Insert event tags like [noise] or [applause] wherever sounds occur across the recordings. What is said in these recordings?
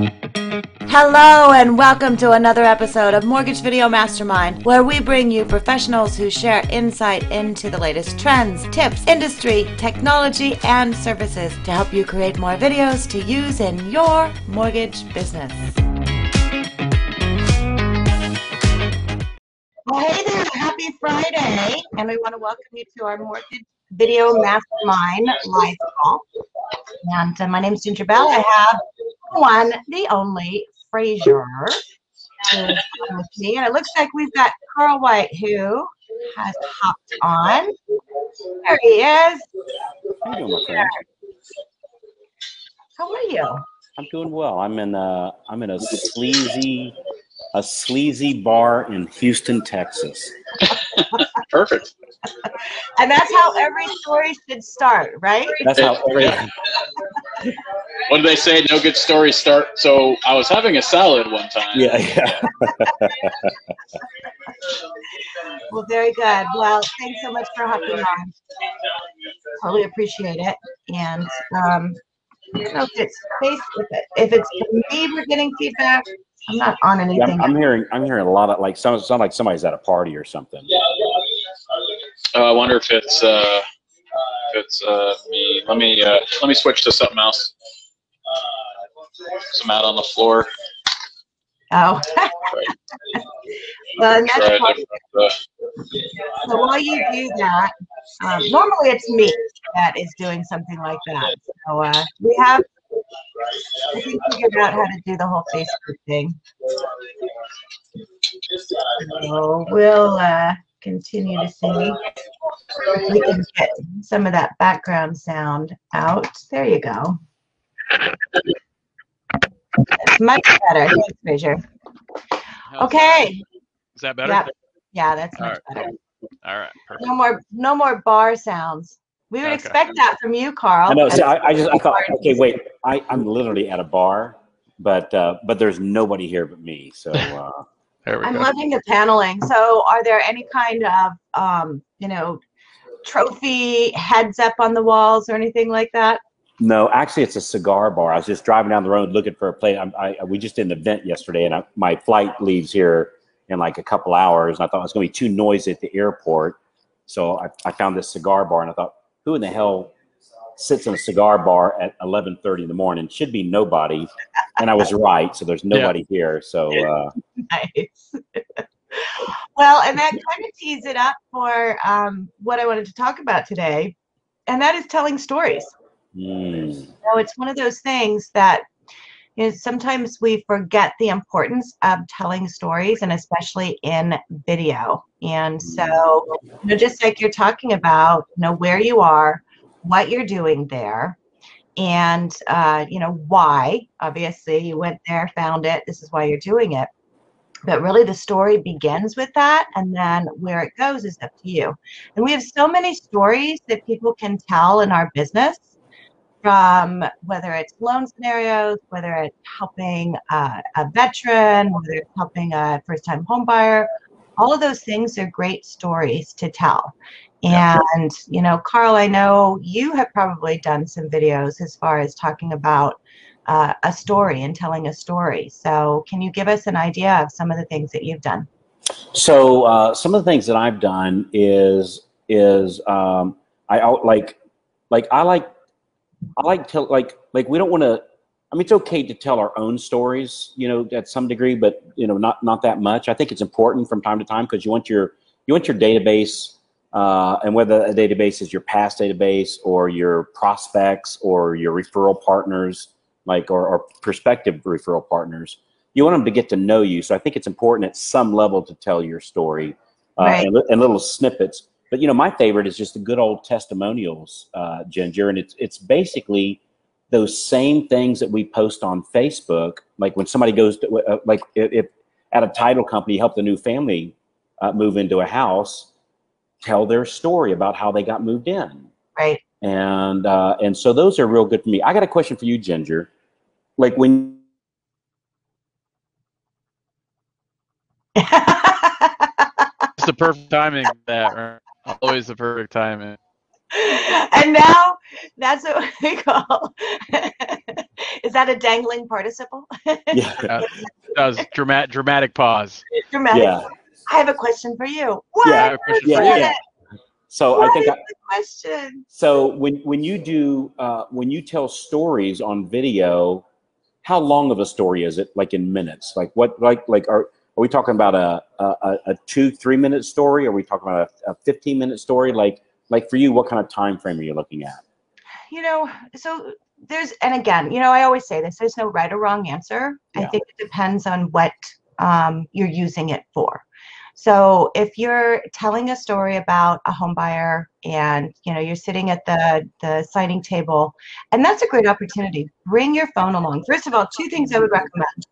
Hello, and welcome to another episode of Mortgage Video Mastermind, where we bring you professionals who share insight into the latest trends, tips, industry, technology, and services to help you create more videos to use in your mortgage business. Well, hey there, happy Friday, and we want to welcome you to our Mortgage Video Mastermind live call. And uh, my name is Ginger Bell. I have one, the only Frazier. And it looks like we've got Carl White who has hopped on. There he is. How you doing, my friend? How are you? I'm doing well. I'm in a I'm in a sleazy a sleazy bar in Houston, Texas. [laughs] Perfect. And that's how every story should start, right? That's how every, What do they say? No good stories start. So I was having a salad one time. yeah, yeah. [laughs] Well, very good. Well, thanks so much for hopping on. Totally appreciate it. And um, I don't know if it's face, if, it's me we're getting feedback. I'm not on Yeah, anything. I'm, I'm hearing I'm hearing a lot of like sounds sound like somebody's at a party or something. Oh, I wonder if it's uh, if it's uh, me. Let me uh, let me switch to something else. So I'm out on the floor. Oh. [laughs] well, and that's Try part- uh, So while you do that, um, normally it's me that is doing something like that. So uh, we have, I think, figured out how to do the whole Facebook thing. So we'll uh, continue to see if we can get some of that background sound out. There you go. That's much better. Thanks, Frazier. Okay. Is that better? Yeah, yeah, that's much Alright. better. All right. Perfect. No more, no more bar sounds. We would Okay. expect that from you, Carl. I know. See, I, I just I thought okay, wait. I I'm literally at a bar, but uh, but there's nobody here but me. So [laughs] uh, There we I'm go. loving the paneling. So are there any kind of, um, you know, trophy heads up on the walls or anything like that? no, actually, it's a cigar bar. I was just driving down the road looking for a place. I, I we just did an event yesterday, and I, my flight leaves here in like a couple hours. And I thought it was going to be too noisy at the airport, so I, I found this cigar bar, and I thought, who in the hell sits in a cigar bar at 11:30 in the morning? Should be nobody. And I was right. So there's nobody here. So uh, Nice. [laughs] well, and that kind of tees it up for um, what I wanted to talk about today, and that is telling stories. hmm. know, it's one of those things that you know, sometimes we forget the importance of telling stories and especially in video. And so, you know, just like you're talking about, you know, where you are, what you're doing there, and, uh, you know, why. Obviously, you went there, found it, this is why you're doing it. But really, the story begins with that, and then where it goes is up to you. And we have so many stories that people can tell in our business from whether it's loan scenarios, whether it's helping uh, a veteran, whether it's helping a first time home buyer, all of those things are great stories to tell. And, you know, Carl, I know you have probably done some videos as far as talking about uh, a story and telling a story. So, can you give us an idea of some of the things that you've done? So uh, some of the things that I've done is is um, I out like like I like I like to like like we don't want to. I mean, it's okay to tell our own stories, you know, at some degree, but you know, not not that much. I think it's important from time to time because you want your you want your database, uh, and whether a database is your past database or your prospects or your referral partners, like or, or prospective referral partners, you want them to get to know you. So I think it's important at some level to tell your story uh, Right. and, and little snippets. But you know, my favorite is just the good old testimonials, uh, Ginger, and it's it's basically those same things that we post on Facebook. Like when somebody goes to, uh, like if, if at a title company helped a new family uh, move into a house, tell their story about how they got moved in Right. and uh, and so those are real good for me. I got a question for you, Ginger. Like when [laughs] It's the perfect timing. That right? always the perfect timing. [laughs] and now that's what [laughs] we call Is that a dangling participle? [laughs] Yeah. That was dramatic, dramatic pause. Dramatic. Yeah. I have a question for you. What? I have a question Yeah, for What you. yeah. is- So I think is I, the question? so. When when you do uh, when you tell stories on video, how long of a story is it? Like in minutes? Like what? Like like are are we talking about a a, a two three minute story? Are we talking about a, a fifteen minute story? Like like for you, what kind of time frame are you looking at? you know, so there's, and again, you know, I always say this, there's no right or wrong answer. I think it depends on what um, you're using it for. So if you're telling a story about a home buyer and you know you're sitting at the the signing table, and that's a great opportunity. Bring your phone along. First of all, two things I would recommend: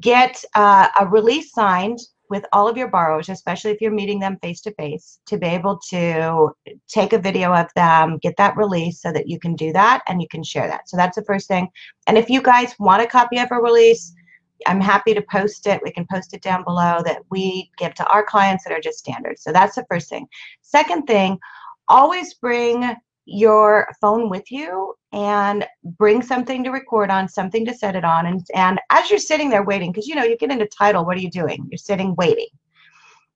get uh, a release signed with all of your borrowers, especially if you're meeting them face to face, to be able to take a video of them, get that release so that you can do that and you can share that. So that's the first thing. And if you guys want a copy of a release, I'm happy to post it. We can post it down below that we give to our clients that are just standard. So that's the first thing. Second thing, always bring your phone with you and bring something to record on, something to set it on. And, and as you're sitting there waiting, because you know, you get into title, what are you doing? You're sitting waiting.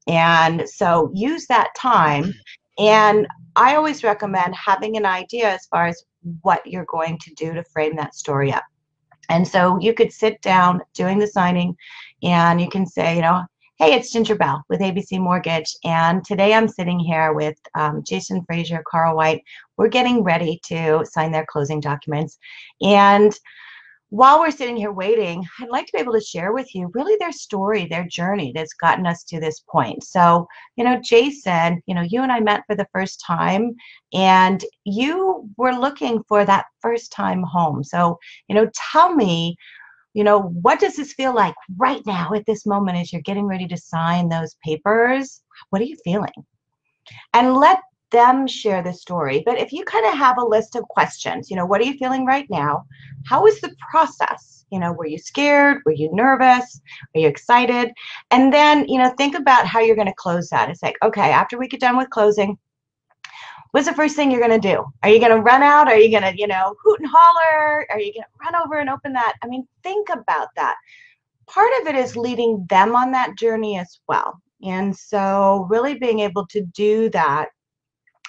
And so use that time. And I always recommend having an idea as far as what you're going to do to frame that story up. And so you could sit down doing the signing and you can say, you know, hey, it's Ginger Bell with ABC Mortgage. And today I'm sitting here with um, Jason Frazier, Carl White. We're getting ready to sign their closing documents. And while we're sitting here waiting, I'd like to be able to share with you really their story, their journey that's gotten us to this point. So, you know, Jason, you know, you and I met for the first time and you were looking for that first time home. So, you know, tell me, you know, what does this feel like right now at this moment as you're getting ready to sign those papers? What are you feeling? And let them share the story. But if you kind of have a list of questions, you know, what are you feeling right now? How is the process? You know, were you scared? Were you nervous? Are you excited? And then, you know, think about how you're going to close that. It's like, okay, after we get done with closing, what's the first thing you're going to do? Are you going to run out? Are you going to, you know, hoot and holler? Are you going to run over and open that? I mean, think about that. Part of it is leading them on that journey as well. And so, really being able to do that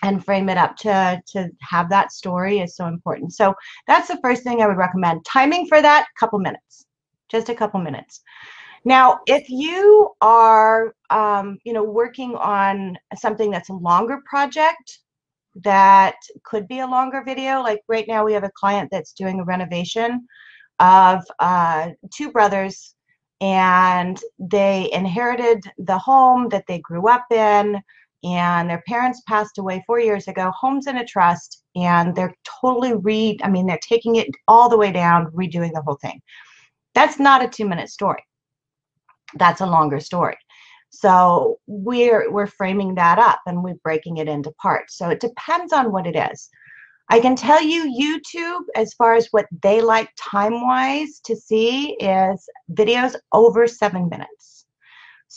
and frame it up to to have that story is so important. So that's the first thing I would recommend. Timing for that, couple minutes, just a couple minutes. Now, if you are, um, you know, working on something that's a longer project, that could be a longer video. Like right now, we have a client that's doing a renovation of uh, two brothers, and they inherited the home that they grew up in and their parents passed away four years ago. Home's in a trust, and they're totally re. I mean, they're taking it all the way down, redoing the whole thing. That's not a two-minute story. That's a longer story. So we're we're framing that up and we're breaking it into parts. So it depends on what it is. I can tell you YouTube, as far as what they like time-wise to see, is videos over seven minutes.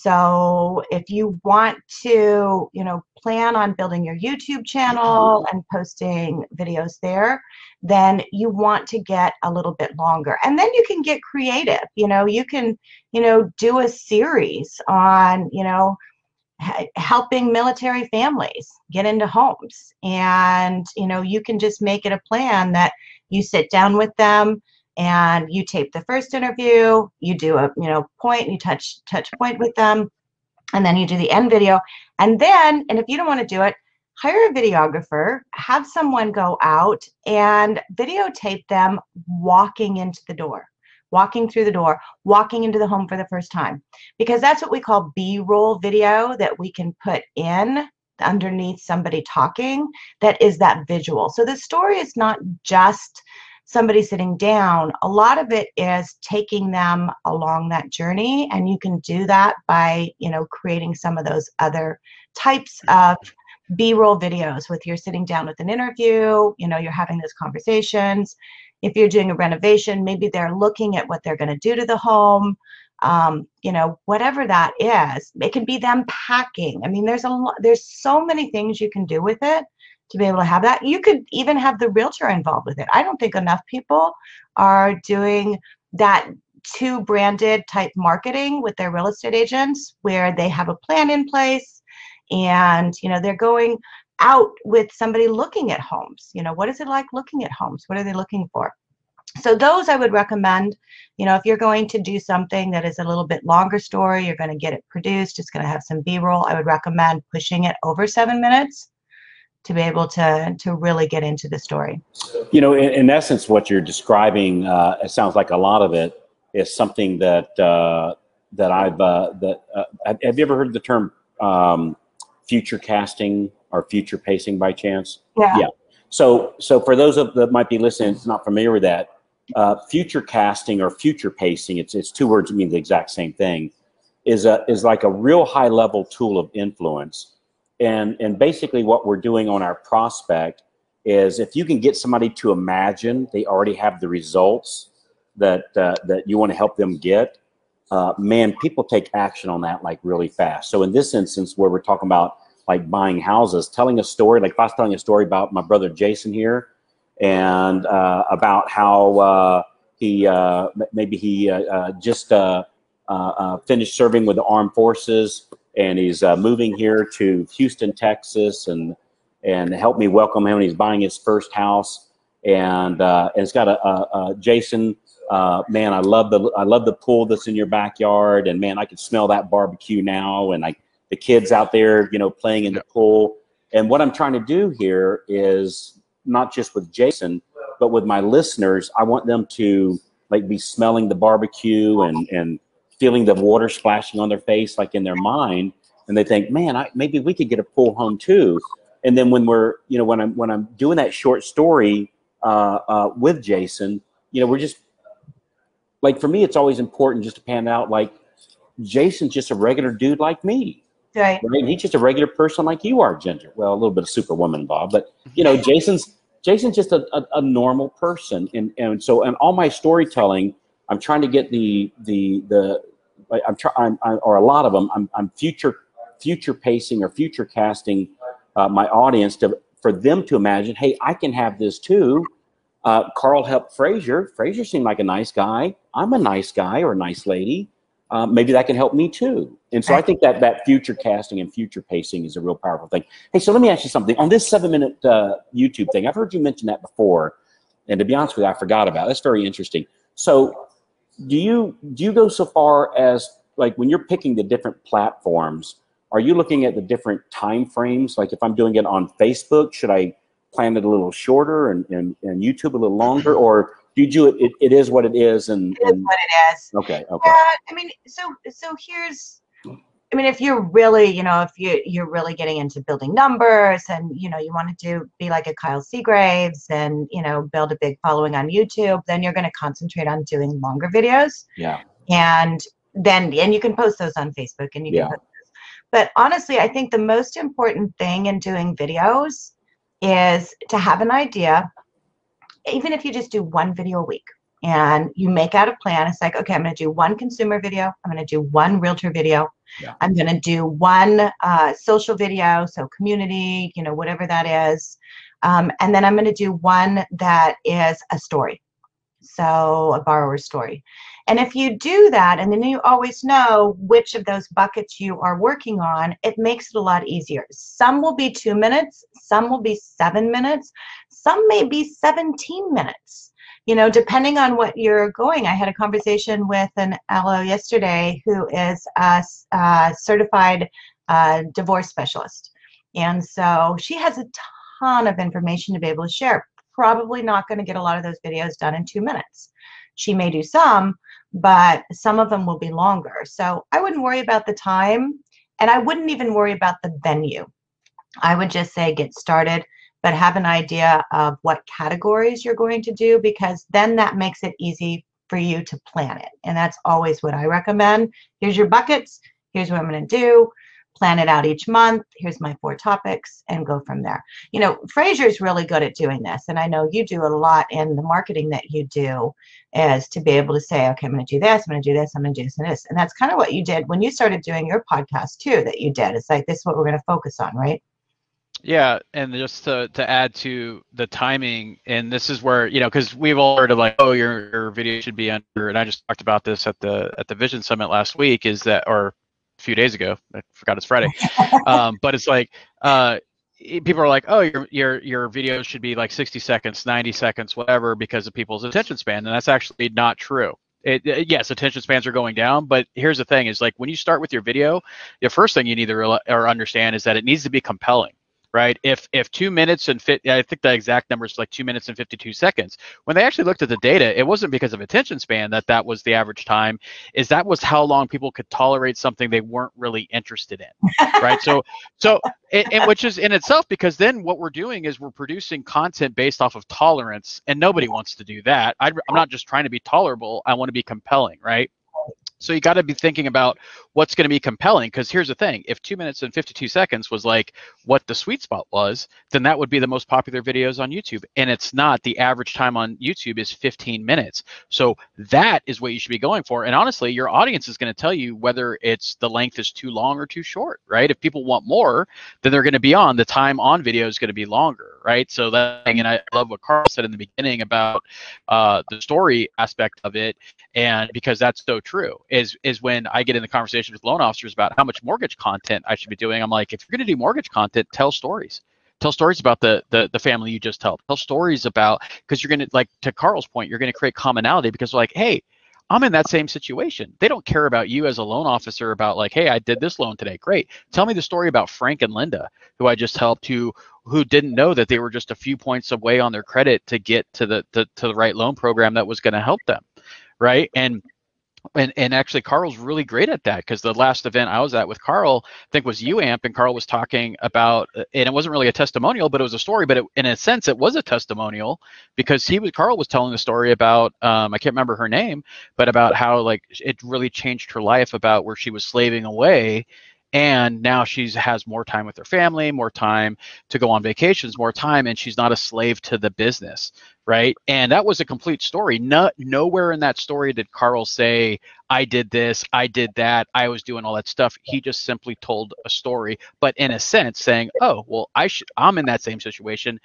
So if you want to, you know, plan on building your YouTube channel mm-hmm. and posting videos there, then you want to get a little bit longer. And then you can get creative. You know, you can, you know, do a series on, you know, helping military families get into homes. And, you know, you can just make it a plan that you sit down with them and you tape the first interview, you do a, you know, point, you touch touch point with them, and then you do the end video. And then, and if you don't want to do it, hire a videographer, have someone go out and videotape them walking into the door, walking through the door, walking into the home for the first time. Because that's what we call B-roll video that we can put in underneath somebody talking that is that visual. So the story is not just somebody sitting down, a lot of it is taking them along that journey. And you can do that by, you know, creating some of those other types of b-roll videos. With you're sitting down with an interview you know you're having those conversations. If you're doing a renovation maybe they're looking at what they're going to do to the home. Um, you know whatever that is it can be them packing. I mean there's a lot there's so many things you can do with it to be able to have that. You could even have the realtor involved with it. I don't think enough people are doing that co-branded type marketing with their real estate agents where they have a plan in place and you know they're going out with somebody looking at homes you know what is it like looking at homes what are they looking for so those i would recommend you know if you're going to do something that is a little bit longer story you're going to get it produced it's going to have some b-roll i would recommend pushing it over seven minutes to be able to to really get into the story You know, in, in essence, what you're describing, uh, it sounds like a lot of it is something that uh, that I've uh, that uh, have you ever heard the term um, future casting or future pacing by chance? yeah, Yeah. So, so for those of that might be listening, not familiar with that. Uh, future casting or future pacing, it's it's two words that mean the exact same thing. Is a is like a real high level tool of influence, and and basically what we're doing on our prospect is if you can get somebody to imagine they already have the results that uh, that you want to help them get, uh, man, people take action on that like really fast. So in this instance, where we're talking about like buying houses, telling a story, like if I was telling a story about my brother Jason here, and uh, about how uh, he uh, maybe he uh, just finished serving with the armed forces, and he's uh, moving here to Houston, Texas, and and helped me welcome him. And he's buying his first house, and uh, and it's got a, a, a Jason. Uh, man, I love the I love the pool that's in your backyard, and man, I can smell that barbecue now, and I the kids out there, you know, playing in the pool. And what I'm trying to do here is not just with Jason, but with my listeners. I want them to like be smelling the barbecue and and feeling the water splashing on their face, like in their mind, and they think, man, I, maybe we could get a pool home too. And then when we're, you know, when I'm when I'm doing that short story uh, uh, with Jason, you know, we're just like for me, it's always important just to pan out like Jason's just a regular dude like me right right? He's just a regular person like you are, Ginger. Well, a little bit of superwoman involved, but you know, [laughs] Jason's Jason's just a, a, a normal person, and and so and all my storytelling, I'm trying to get the the the I'm trying or a lot of them, I'm I'm future future pacing or future casting uh, my audience to for them to imagine, hey, I can have this too. Uh, Carl helped Frazier. Frazier seemed like a nice guy. I'm a nice guy or a nice lady. Uh, maybe that can help me too. And so I think that that future casting and future pacing is a real powerful thing. Hey, so let me ask you something on this seven minute uh, YouTube thing. I've heard you mention that before, and to be honest with you, I forgot about. It. That's very interesting. So, do you do you go so far as like when you're picking the different platforms? Are you looking at the different time frames? Like if I'm doing it on Facebook, should I plan it a little shorter and and, and YouTube a little longer, [clears throat] or do you do it? It, it is what it is, and, it is and what it is okay, okay. Yeah, I mean, so so here's, I mean, if you're really, you know, if you you're really getting into building numbers, and you know, you want to do be like a Kyle Seagraves, and you know, build a big following on YouTube, then you're going to concentrate on doing longer videos, Yeah, and then and you can post those on Facebook, and you Yeah. can. Those. But honestly, I think the most important thing in doing videos is to have an idea, even if you just do one video a week and you make out a plan. It's like, okay, I'm going to do one consumer video. I'm going to do one realtor video. Yeah. I'm going to do one uh, social video, so community, you know, whatever that is. Um, and then I'm going to do one that is a story. So a borrower story. And if you do that, and then you always know which of those buckets you are working on, it makes it a lot easier. Some will be two minutes, some will be seven minutes, some may be 17 minutes you know, depending on what you're going. I had a conversation with an LO yesterday who is a, uh, certified uh, divorce specialist. And so she has a ton of information to be able to share. Probably not going to get a lot of those videos done in two minutes. She may do some, but some of them will be longer. So I wouldn't worry about the time and I wouldn't even worry about the venue. I would just say get started but have an idea of what categories you're going to do because then that makes it easy for you to plan it. And that's always what I recommend. Here's your buckets. Here's what I'm going to do. Plan it out each month. Here's my four topics and go from there. You know, Frazier's really good at doing this. And I know you do a lot in the marketing that you do is to be able to say, okay, I'm going to do this, I'm going to do this, I'm going to do this and this. And that's kind of what you did when you started doing your podcast too, that you did. It's like, this is what we're going to focus on, right? Yeah, and just to, to add to the timing, and this is where you know, because we've all heard of like, oh, your, your video should be under, and I just talked about this at the at the Vision Summit last week, is that or a few days ago, I forgot it's Friday, [laughs] um, but it's like uh, people are like, oh, your your your video should be like 60 seconds, 90 seconds, whatever, because of people's attention span, and that's actually not true. It, it- yes, attention spans are going down, but here's the thing: is like when you start with your video, the first thing you need to real or understand is that it needs to be compelling right? If if two minutes and fit, I think the exact number is like two minutes and 52 seconds. When they actually looked at the data, it wasn't because of attention span that that was the average time. Is that was how long people could tolerate something they weren't really interested in, right? So [laughs] so and, and which is in itself because then what we're doing is we're producing content based off of tolerance, and nobody wants to do that. i I'm not just trying to be tolerable. I want to be compelling, right? So you got to be thinking about what's going to be compelling because here's the thing if two minutes and 52 seconds was like what the sweet spot was then that would be the most popular videos on youtube and it's not the average time on youtube is 15 minutes. So that is what you should be going for and honestly your audience is going to tell you whether it's the length is too long or too short right? If people want more then they're going to be on the time on video is going to be longer right? So that thing and i love what carl said in the beginning about uh, the story aspect of it and because that's so true is is when i get in the conversation with loan officers about how much mortgage content i should be doing i'm like if you're going to do mortgage content tell stories. Tell stories about the the, the family you just helped. Tell stories about because you're to like to carl's point you're to create commonality because like hey i'm in that same situation. They don't care about you as a loan officer about like hey i did this loan today. Great. Tell me the story about frank and linda who i just helped who who didn't know that they were just a few points away on their credit to get to the to, to the right loan program that was going to help them right and and and actually Carl's really great at that because the last event I was at with Carl, I think was UAMP, and Carl was talking about, and it wasn't really a testimonial, but it was a story. But it, in a sense, it was a testimonial because he was Carl was telling the story about, um, I can't remember her name, but about how like it really changed her life about where she was slaving away, and now she's has more time with her family, more time to go on vacations, more time, and she's not a slave to the business right? And that was a complete story. No, nowhere in that story did Carl say, I did this, I did that, I was doing all that stuff. He just simply told a story, but in a sense saying, oh, well, I should, I'm in that same situation.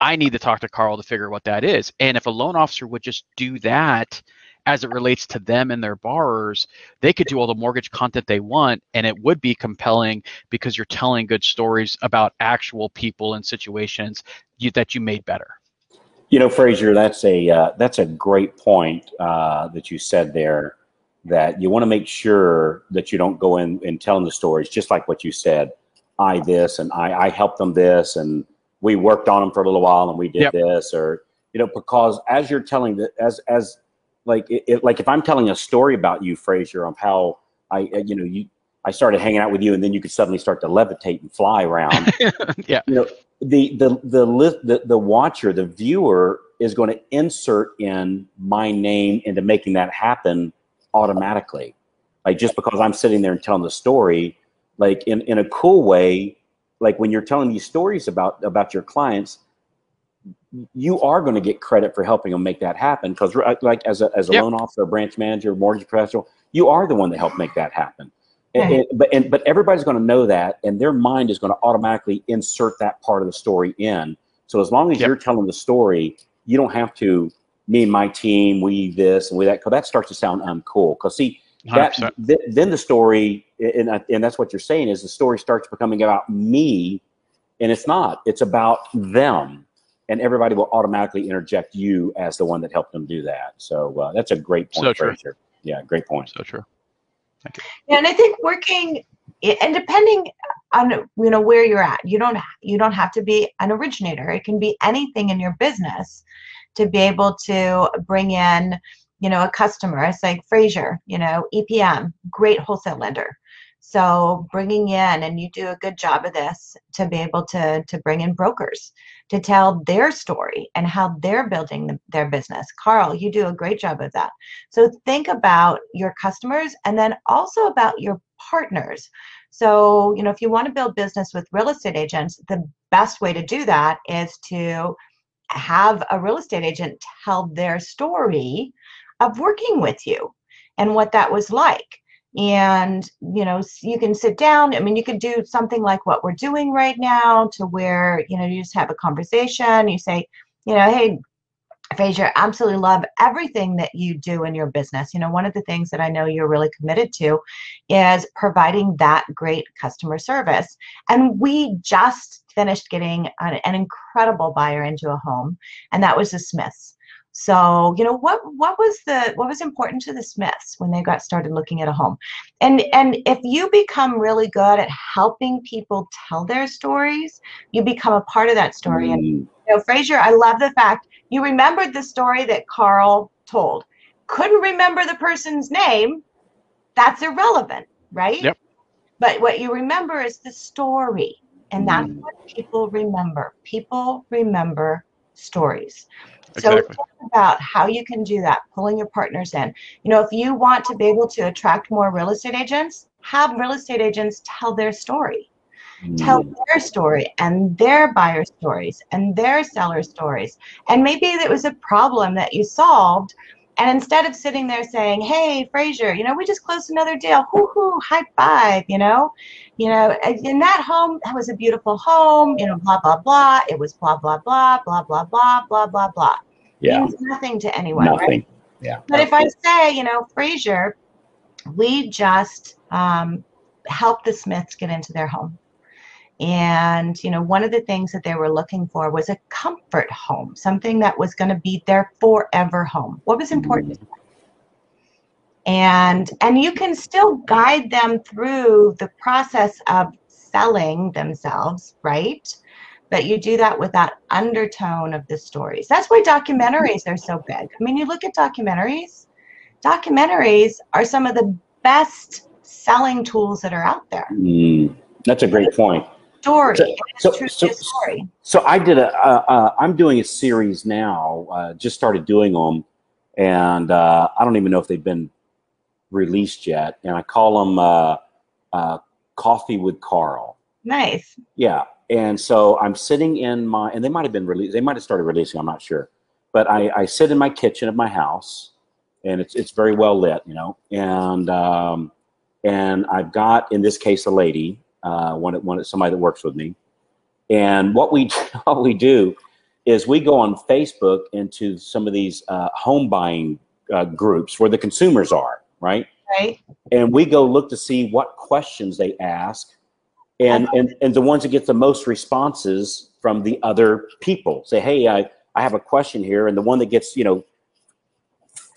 I need to talk to Carl to figure what that is. And if a loan officer would just do that as it relates to them and their borrowers, they could do all the mortgage content they want and it would be compelling because you're telling good stories about actual people and situations you, that you made better. You know, Frazier, that's a uh, that's a great point uh, that you said there. That you want to make sure that you don't go in and telling the stories just like what you said. I this and I I helped them this and we worked on them for a little while and we did Yep. this or you know because as you're telling the as as like it, it- like if I'm telling a story about you, Frazier, of how I uh, you know you I started hanging out with you and then you could suddenly start to levitate and fly around [laughs] yeah. you know the the the list the, the watcher the viewer is going to insert in my name into making that happen automatically like just because i'm sitting there and telling the story like in in a cool way like when you're telling these stories about about your clients you are going to get credit for helping them make that happen because uh, like as a, as a Yep. loan officer branch manager mortgage professional you are the one that helped make that happen and, and- but and, but everybody's going to know that, and their mind is going to automatically insert that part of the story in. So as long as Yep. you're telling the story, you don't have to me and my team, we this and we that, because that starts to sound uncool. Because see, that th- then the story, and uh, and that's what you're saying is the story starts becoming about me, and it's not. It's about them, and everybody will automatically interject you as the one that helped them do that. So uh, that's a great point, So true. Frazier. Yeah, great point. So true. Thank you. Yeah, and I think working and depending on you know where you're at, you don't you don't have to be an originator. It can be anything in your business to be able to bring in, you know, a customer. It's like Frazier, you know, EPM, great wholesale lender. So bringing in, and you do a good job of this to be able to to bring in brokers to tell their story and how they're building the, their business. Carl, you do a great job of that. So think about your customers and then also about your partners. So, you know, if you want to build business with real estate agents, the best way to do that is to have a real estate agent tell their story of working with you and what that was like. And you know you can sit down i mean you could do something like what we're doing right now to where you know you just have a conversation you say you know hey Frazier, absolutely love everything that you do in your business. You know, one of the things that I know you're really committed to is providing that great customer service. And we just finished getting an, an incredible buyer into a home, and that was the Smiths. So, you know, what what was the what was important to the Smiths when they got started looking at a home? And and if you become really good at helping people tell their stories, you become a part of that story. And Mm, you know, Frazier, I love the fact you remembered the story that Carl told. Couldn't remember the person's name. That's irrelevant, right? Yep. But what you remember is the story. And that's Mm. what people remember. People remember stories. So Exactly. think about how you can do that, pulling your partners in. You know, if you want to be able to attract more real estate agents, have real estate agents tell their story tell mm, their story and their buyer stories and their seller stories. And maybe it was a problem that you solved. And instead of sitting there saying, Hey, Frazier, you know, we just closed another deal. Hoo hoo, high five, you know, you know, in that home, that was a beautiful home, you know, blah, blah, blah. It was blah, blah, blah, blah, blah, blah, blah, blah, blah. yeah, Means nothing to anyone, right? nothing. Yeah. But if I say, you know, Frazier, we just um, helped the Smiths get into their home. And, you know, one of the things that they were looking for was a comfort home, something that was going to be their forever home. What was important them? And and you can still guide them through the process of selling themselves, right? But you do that with that undertone of the stories. That's why documentaries are so big. I mean, you look at documentaries, documentaries are some of the best selling tools that are out there. Mm, that's a great point. Story, So- so- so- story. So I did a. Uh, uh, I'm doing a series now. Uh, just started doing them, and uh, I don't even know if they've been released yet. And I call them uh, uh, Coffee with Carl. Nice. Yeah. And so I'm sitting in my, and they might have been released. They might have started releasing. I'm not sure. But I, I sit in my kitchen of my house, and it's it's very well lit, you know. And um, and I've got in this case a lady, uh, one one somebody that works with me. And what we [laughs] what we do is we go on Facebook into some of these uh, home buying uh, groups where the consumers are, right? Right? and we go look to see what questions they ask and and, and the ones that get the most responses from the other people say hey i i have a question here and the one that gets you know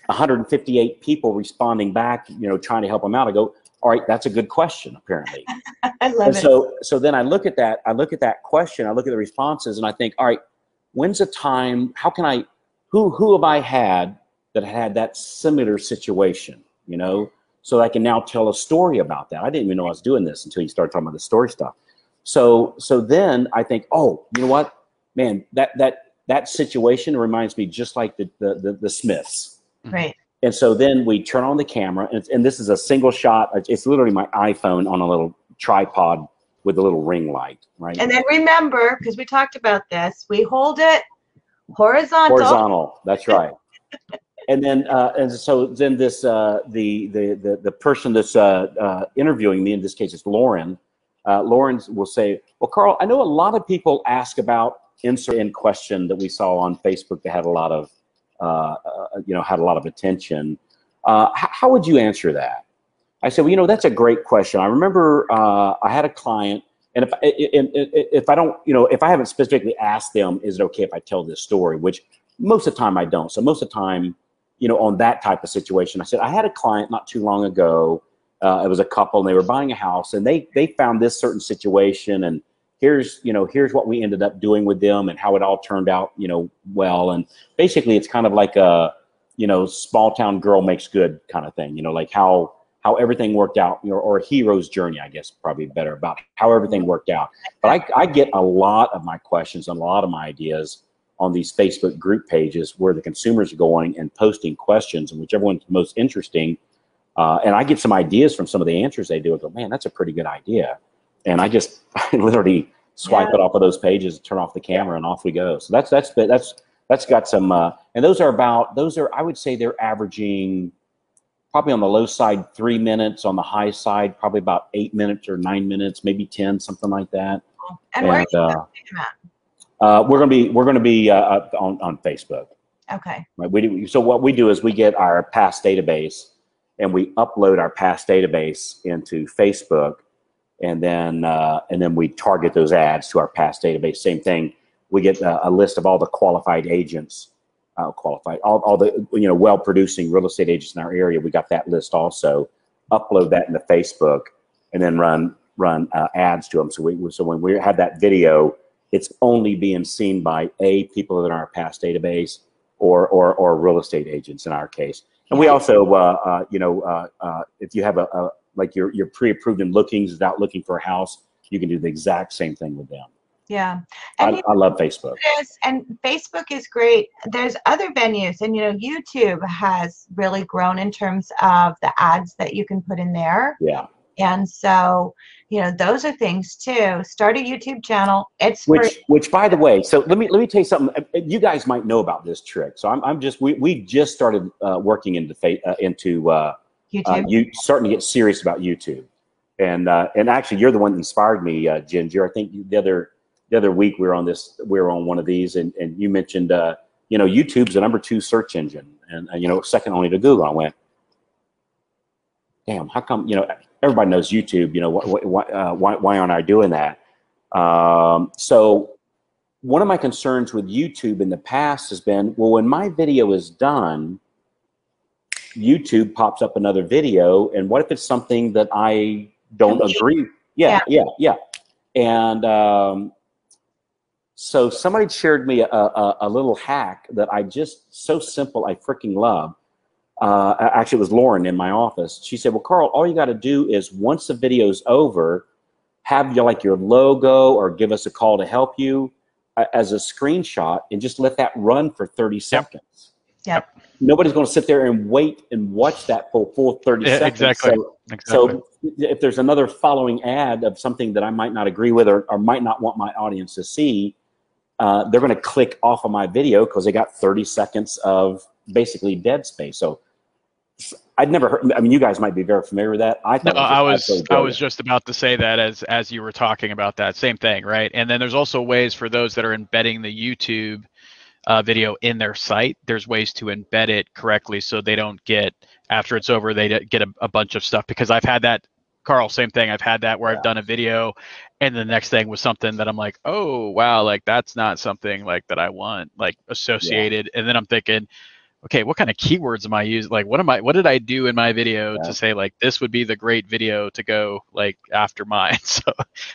158 people responding back you know trying to help them out i go all right that's a good question apparently. [laughs] I love and it. so so then i look at that i look at that question i look at the responses and i think all right when's a time how can i who who have i had that had that similar situation you know? So i can now tell a story about that. I didn't even know i was doing this until you started talking about the story stuff. So so then i think oh you know what? Man that that that situation reminds me just like the the the, the smiths. Right. And so then we turn on the camera, and, and this is a single shot. It's literally my iPhone on a little tripod with a little ring light, right? And then remember, because we talked about this, we hold it horizontal. Horizontal. That's [laughs] right. and then, uh, and so then this, uh, the, the, the, the person that's uh, uh, interviewing me, in this case, is Lauren. Uh, Lauren will say, well, Carl, I know a lot of people ask about insert in question that we saw on Facebook that had a lot of, you know, had a lot of attention. Uh, h- how would you answer that? I said, well, you know, that's a great question. I remember uh, I had a client, and if if I don't, you know, if I haven't specifically asked them, is it okay if I tell this story? Which most of the time I don't. So most of the time, you know, on that type of situation, I said I had a client not too long ago. Uh, it was a couple, and they were buying a house, and they they found this certain situation, and here's you know here's what we ended up doing with them, and how it all turned out, you know, well. And basically, it's kind of like a you know small town girl makes good kind of thing. You know, like how how everything worked out, you know, or a hero's journey, I guess, probably better about how everything worked out. But I, I get a lot of my questions and a lot of my ideas on these Facebook group pages where the consumers are going and posting questions, and whichever one's most interesting. Uh, and I get some ideas from some of the answers they do. I go, man, that's a pretty good idea. And I just [laughs] I literally swipe Yeah. it off of those pages, turn off the camera, and off we go. So that's that's that's that's got some. Uh, and those are about those are I would say they're averaging probably on the low side, three minutes. On the high side, probably about eight minutes or nine minutes, maybe ten, something like that. And And, uh, posting them at? Uh, we're gonna be we're gonna be uh, on on Facebook. Okay. Right. We do, so what we do is we get our past database and we upload our past database into Facebook, and then uh, and then we target those ads to our past database. Same thing. We get a, a list of all the qualified agents, uh, qualified all, all the you know well producing real estate agents in our area. We got that list also. Upload that into Facebook, and then run run uh, ads to them. So we so when we have that video, it's only being seen by a people in our past database or or or real estate agents in our case. And we also, uh, uh, you know, uh, if you have a, a like you're you're pre-approved in lookings without looking for a house, you can do the exact same thing with them. Yeah. I, you I love Facebook. is, and Facebook is great. There's other venues, and you know, YouTube has really grown in terms of the ads that you can put in there. Yeah. And so, you know, those are things too. Start a YouTube channel. It's free. Which which by the way, so let me let me tell you something. Uh, You guys might know about this trick. So I'm I'm just we we just started uh, working into fa- uh, into uh, YouTube. uh, you starting to get serious about YouTube. And uh, and actually, you're the one that inspired me, uh, Ginger. I think the other the other week we were on this we were on one of these, and and you mentioned uh, you know YouTube's the number two search engine, and uh, you know second only to Google. I went, damn, how come you know everybody knows YouTube? You know why why uh, why, why aren't I doing that? Um, so one of my concerns with YouTube in the past has been, well, when my video is done, YouTube pops up another video, and what if it's something that I don't agree? Yeah, yeah, yeah. And um, so somebody shared me a, a, a little hack that I just so simple, I freaking love. Uh, actually, it was Lauren in my office. She said, "Well, Carl, all you got to do is once the video's over, have your like your logo or give us a call to help you uh, as a screenshot, and just let that run for 30 seconds." Yep. Nobody's going to sit there and wait and watch that for full 30 Yeah, seconds. exactly. So, Exactly. so if there's another following ad of something that I might not agree with or, or might not want my audience to see, uh, they're going to click off of my video because they got 30 seconds of basically dead space. So I'd never heard. I mean, you guys might be very familiar with that. I No, thought I was I was just about to say that as as you were talking about that same thing, right? And then there's also ways for those that are embedding the YouTube uh, video in their site. There's ways to embed it correctly so they don't get after it's over they get a, a bunch of stuff because I've had that. Carl, same thing. I've had that where Yeah. I've done a video, and the next thing was something that I'm like, oh wow, like that's not something like that I want like associated. And then I'm thinking, okay, what kind of keywords am I using? Like, what am I? What did I do in my video Yeah. to say like this would be the great video to go like after mine? [laughs] So,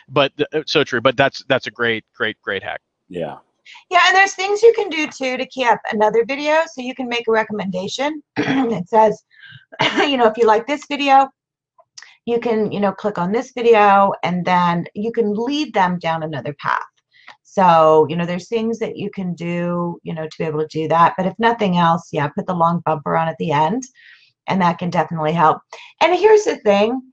but so true. But that's that's a great, great, great hack. Yeah. Yeah, and there's things you can do too to key up another video. So you can make a recommendation. [clears throat] it says, [clears throat] you know, if you like this video, you can, you know, click on this video and then you can lead them down another path. So, you know, there's things that you can do, you know, to be able to do that. But if nothing else, yeah, put the long bumper on at the end and that can definitely help. And here's the thing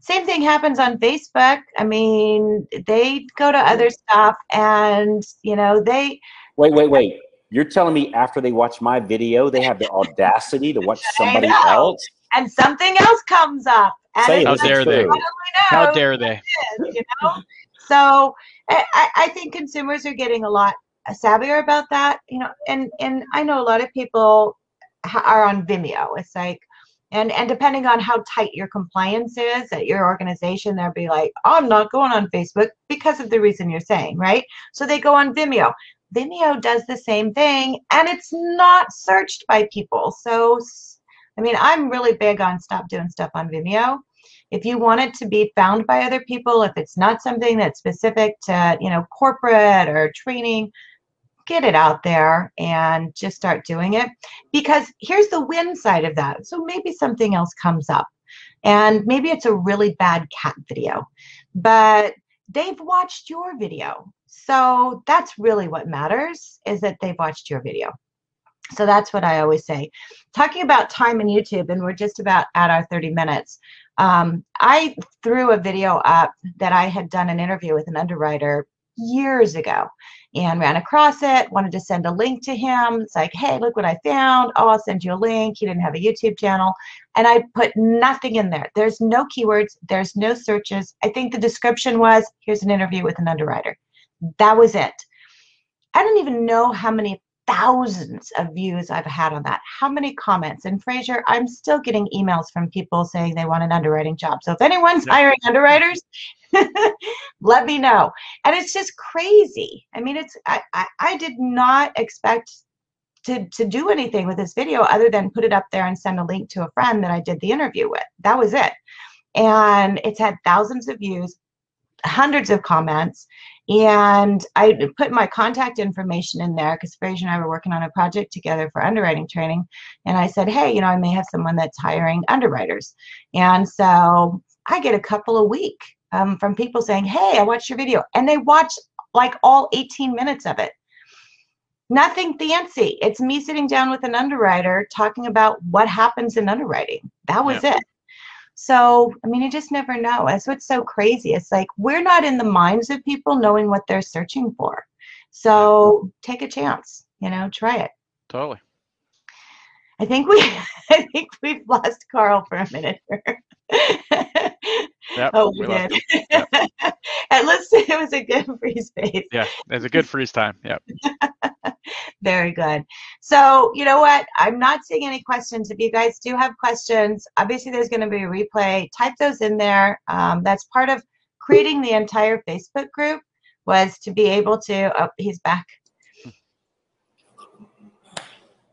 same thing happens on Facebook. I mean, they go to other stuff and, you know, they, Wait, wait, wait. You're telling me after they watch my video, they have the audacity to watch [laughs] somebody else? and something else comes up. And Say it. How dare they? true. "How do we How know dare they? this?" you know? So I, I- I think consumers are getting a lot savvier about that, you know, and, and I know a lot of people are on Vimeo. It's like, and, and depending on how tight your compliance is at your organization, they'll be like, I'm not going on Facebook because of the reason you're saying, right? So they go on Vimeo. Vimeo does the same thing and it's not searched by people. So, i mean, I'm really big on stop doing stuff on Vimeo. If you want it to be found by other people, if it's not something that's specific to, you know, corporate or training, get it out there and just start doing it. Because here's the win side of that. So maybe something else comes up and maybe it's a really bad cat video, but they've watched your video. So that's really what matters is that they've watched your video. So that's what I always say. Talking about time in YouTube, and we're just about at our 30 minutes. Um, I threw a video up that I had done an interview with an underwriter years ago and ran across it, wanted to send a link to him. It's like, hey, look what I found. Oh, I'll send you a link. He didn't have a YouTube channel. And I put nothing in there. There's no keywords, there's no searches. I think the description was here's an interview with an underwriter. That was it. I don't even know how many thousands of views I've had on that. How many comments? And Frazier, I'm still getting emails from people saying they want an underwriting job. So if anyone's Yeah. hiring underwriters, [laughs] let me know. And it's just crazy. I mean, it's I, I, I did not expect to to do anything with this video other than put it up there and send a link to a friend that I did the interview with. That was it. And it's had thousands of views, hundreds of comments. And I put my contact information in there because Frazier and I were working on a project together for underwriting training. And I said, hey, you know, I may have someone that's hiring underwriters. And so I get a couple a week um, from people saying, hey, I watched your video. And they watch like all 18 minutes of it. Nothing fancy. It's me sitting down with an underwriter talking about what happens in underwriting. That was it. So, I mean, you just never know. That's what's so crazy. It's like we're not in the minds of people knowing what they're searching for. So take a chance, you know, try it. Totally. I think we [laughs] I think we've lost Carl for a minute here. [laughs] Yep, oh, we, we lost did. At [laughs] least it was a good [laughs] free space. Yeah, it's a good freeze time. Yep. [laughs] Very good. So, you know what? I'm not seeing any questions. If you guys do have questions, obviously there's going to be a replay. Type those in there. Um, that's part of creating the entire Facebook group was to be able to. Oh, he's back.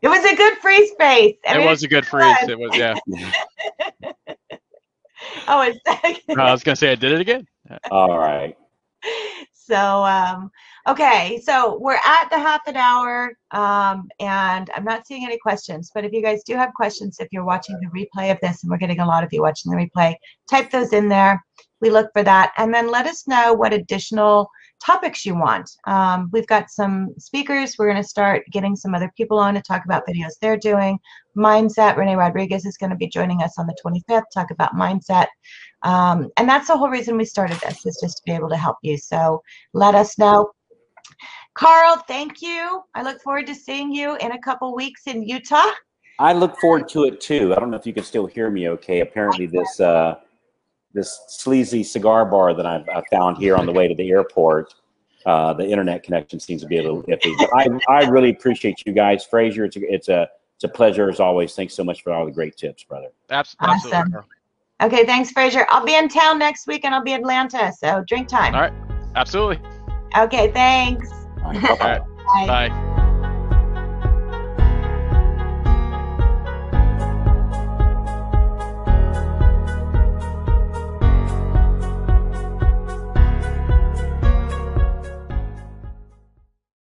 It was a good free space. I it was a good freeze. It was, yeah. [laughs] Oh, it's No, I was gonna say I did it again. All right. so um okay so we're at the half an hour um and i'm not seeing any questions but if you guys do have questions if you're watching the replay of this and we're getting a lot of you watching the replay type those in there we look for that and then let us know what additional topics you want. Um, we've got some speakers. We're going to start getting some other people on to talk about videos they're doing. Mindset renee rodriguez is going to be joining us on the 25th talk about mindset. Um, and that's the whole reason we started this is just to be able to help you. So let us know. Carl thank you. I look forward to seeing you in a couple weeks in utah. I look forward to it too. I don't know if you can still hear me okay. Apparently this uh, this sleazy cigar bar that I've, I found here on the way to the airport, uh, the internet connection seems to be a little iffy. But I, I really appreciate you guys. Frazier, it's a, it's a it's a pleasure as always. Thanks so much for all the great tips, brother. Abs- Awesome. Absolutely. Okay thanks frazier i'll be in town next week and i'll be in atlanta so drink time All right. Absolutely. okay thanks All right, bye-bye. Bye. Bye.